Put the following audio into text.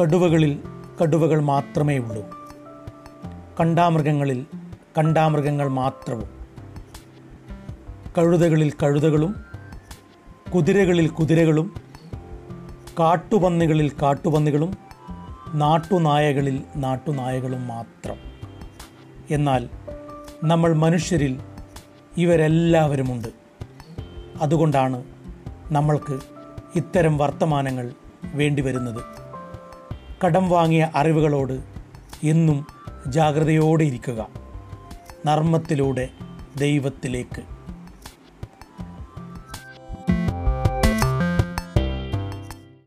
കടുവകളിൽ കടുവകൾ മാത്രമേ ഉള്ളൂ. കണ്ടാമൃഗങ്ങളിൽ കണ്ടാമൃഗങ്ങൾ മാത്രവും. കഴുതകളിൽ കഴുതകളും കുതിരകളിൽ കുതിരകളും കാട്ടുപന്നികളിൽ കാട്ടുപന്നികളും നാട്ടുനായകളിൽ നാട്ടുനായകളും മാത്രം. എന്നാൽ നമ്മൾ മനുഷ്യരിൽ ഇവരെല്ലാവരുമുണ്ട്. അതുകൊണ്ടാണ് നമ്മൾക്ക് ഇത്തരം വർത്തമാനങ്ങൾ വേണ്ടിവരുന്നത്. കടം വാങ്ങിയ അറിവുകളോട് എന്നും ജാഗ്രതയോടെ ഇരിക്കുക. നർമ്മത്തിലൂടെ ദൈവത്തിലേക്ക്